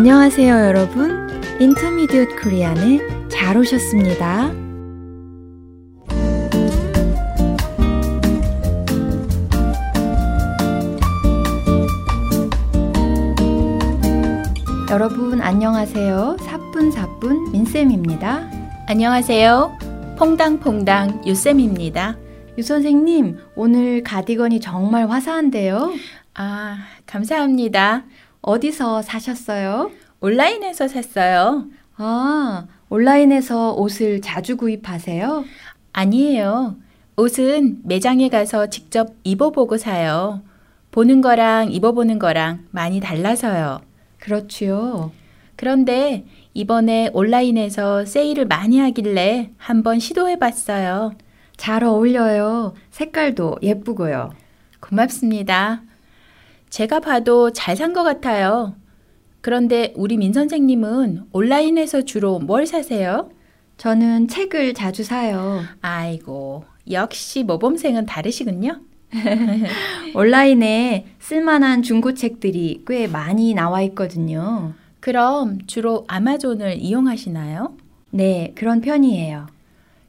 안녕하세요, 여러분. 인터미디엇 코리안에 잘 오셨습니다. 여러분 안녕하세요. 사뿐사뿐 민쌤입니다. 안녕하세요. 퐁당퐁당 유쌤입니다. 유 선생님, 오늘 가디건이 정말 화사한데요? 아, 감사합니다. 어디서 사셨어요? 온라인에서 샀어요. 아, 온라인에서 옷을 자주 구입하세요? 아니에요. 옷은 매장에 가서 직접 입어보고 사요. 보는 거랑 입어보는 거랑 많이 달라서요. 그렇지요. 그런데 이번에 온라인에서 세일을 많이 하길래 한번 시도해 봤어요. 잘 어울려요. 색깔도 예쁘고요. 고맙습니다. 제가 봐도 잘 산 것 같아요. 그런데 우리 민 선생님은 온라인에서 주로 뭘 사세요? 저는 책을 자주 사요. 아이고, 역시 모범생은 다르시군요. 온라인에 쓸만한 중고책들이 꽤 많이 나와 있거든요. 그럼 주로 아마존을 이용하시나요? 네, 그런 편이에요.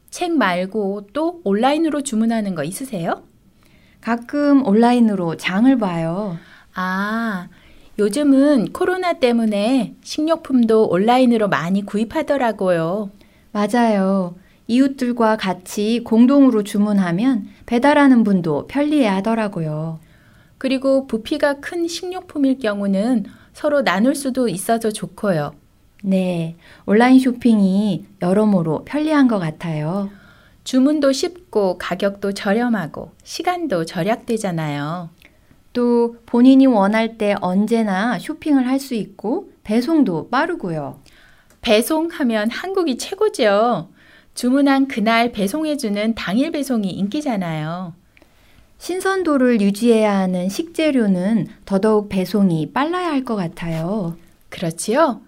책 말고 또 온라인으로 주문하는 거 있으세요? 가끔 온라인으로 장을 봐요. 아, 요즘은 코로나 때문에 식료품도 온라인으로 많이 구입하더라고요. 맞아요. 이웃들과 같이 공동으로 주문하면 배달하는 분도 편리해 하더라고요. 그리고 부피가 큰 식료품일 경우는 서로 나눌 수도 있어서 좋고요. 네, 온라인 쇼핑이 여러모로 편리한 것 같아요. 주문도 쉽고 가격도 저렴하고 시간도 절약되잖아요. 또 본인이 원할 때 언제나 쇼핑을 할 수 있고 배송도 빠르고요. 배송하면 한국이 최고죠. 주문한 그날 배송해주는 당일 배송이 인기잖아요. 신선도를 유지해야 하는 식재료는 더더욱 배송이 빨라야 할 것 같아요. 그렇지요?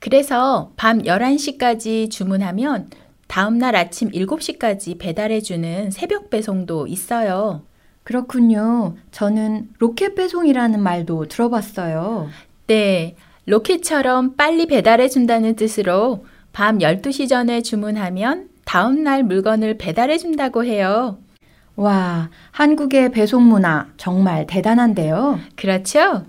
그래서 밤 11시까지 주문하면 다음날 아침 7시까지 배달해주는 새벽 배송도 있어요. 그렇군요. 저는 로켓 배송이라는 말도 들어봤어요. 네. 로켓처럼 빨리 배달해준다는 뜻으로 밤 12시 전에 주문하면 다음날 물건을 배달해준다고 해요. 와, 한국의 배송 문화 정말 대단한데요. 그렇죠?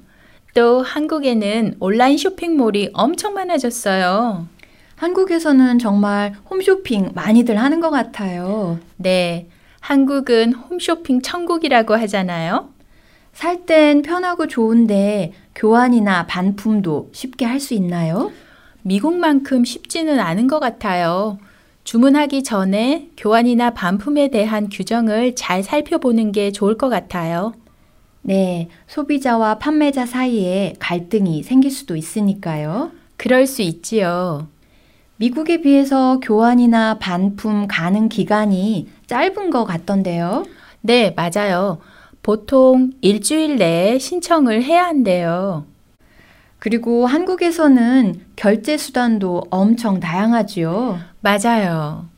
또 한국에는 온라인 쇼핑몰이 엄청 많아졌어요. 한국에서는 정말 홈쇼핑 많이들 하는 것 같아요. 네. 한국은 홈쇼핑 천국이라고 하잖아요. 살 땐 편하고 좋은데 교환이나 반품도 쉽게 할 수 있나요? 미국만큼 쉽지는 않은 것 같아요. 주문하기 전에 교환이나 반품에 대한 규정을 잘 살펴보는 게 좋을 것 같아요. 네, 소비자와 판매자 사이에 갈등이 생길 수도 있으니까요. 그럴 수 있지요. 미국에 비해서 교환이나 반품 가능 기간이 짧은 것 같던데요. 네, 맞아요. 보통 일주일 내에 신청을 해야 한대요. 그리고 한국에서는 결제 수단도 엄청 다양하지요. 맞아요.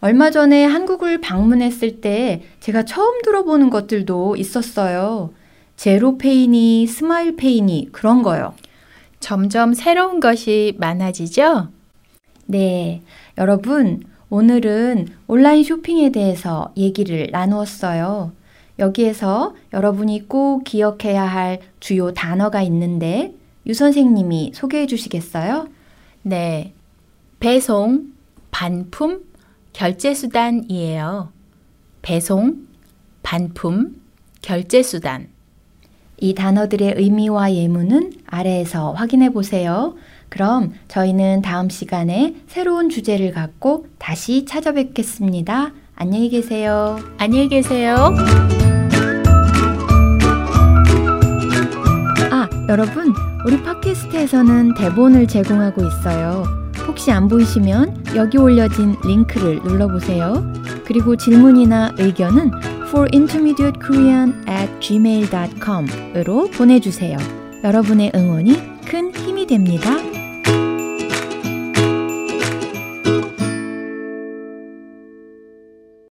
얼마 전에 한국을 방문했을 때 제가 처음 들어보는 것들도 있었어요. 제로페이니, 스마일페이니 그런 거요. 점점 새로운 것이 많아지죠? 네. 여러분, 오늘은 온라인 쇼핑에 대해서 얘기를 나누었어요. 여기에서 여러분이 꼭 기억해야 할 주요 단어가 있는데 유 선생님이 소개해 주시겠어요? 네. 배송, 반품, 결제수단이에요. 배송, 반품, 결제수단. 이 단어들의 의미와 예문은 아래에서 확인해 보세요. 그럼 저희는 다음 시간에 새로운 주제를 갖고 다시 찾아뵙겠습니다. 안녕히 계세요. 안녕히 계세요. 아, 여러분, 우리 팟캐스트에서는 대본을 제공하고 있어요. 혹시 안 보이시면 여기 올려진 링크를 눌러보세요. 그리고 질문이나 의견은 forintermediatekorean at gmail.com으로 보내주세요. 여러분의 응원이 큰 힘이 됩니다.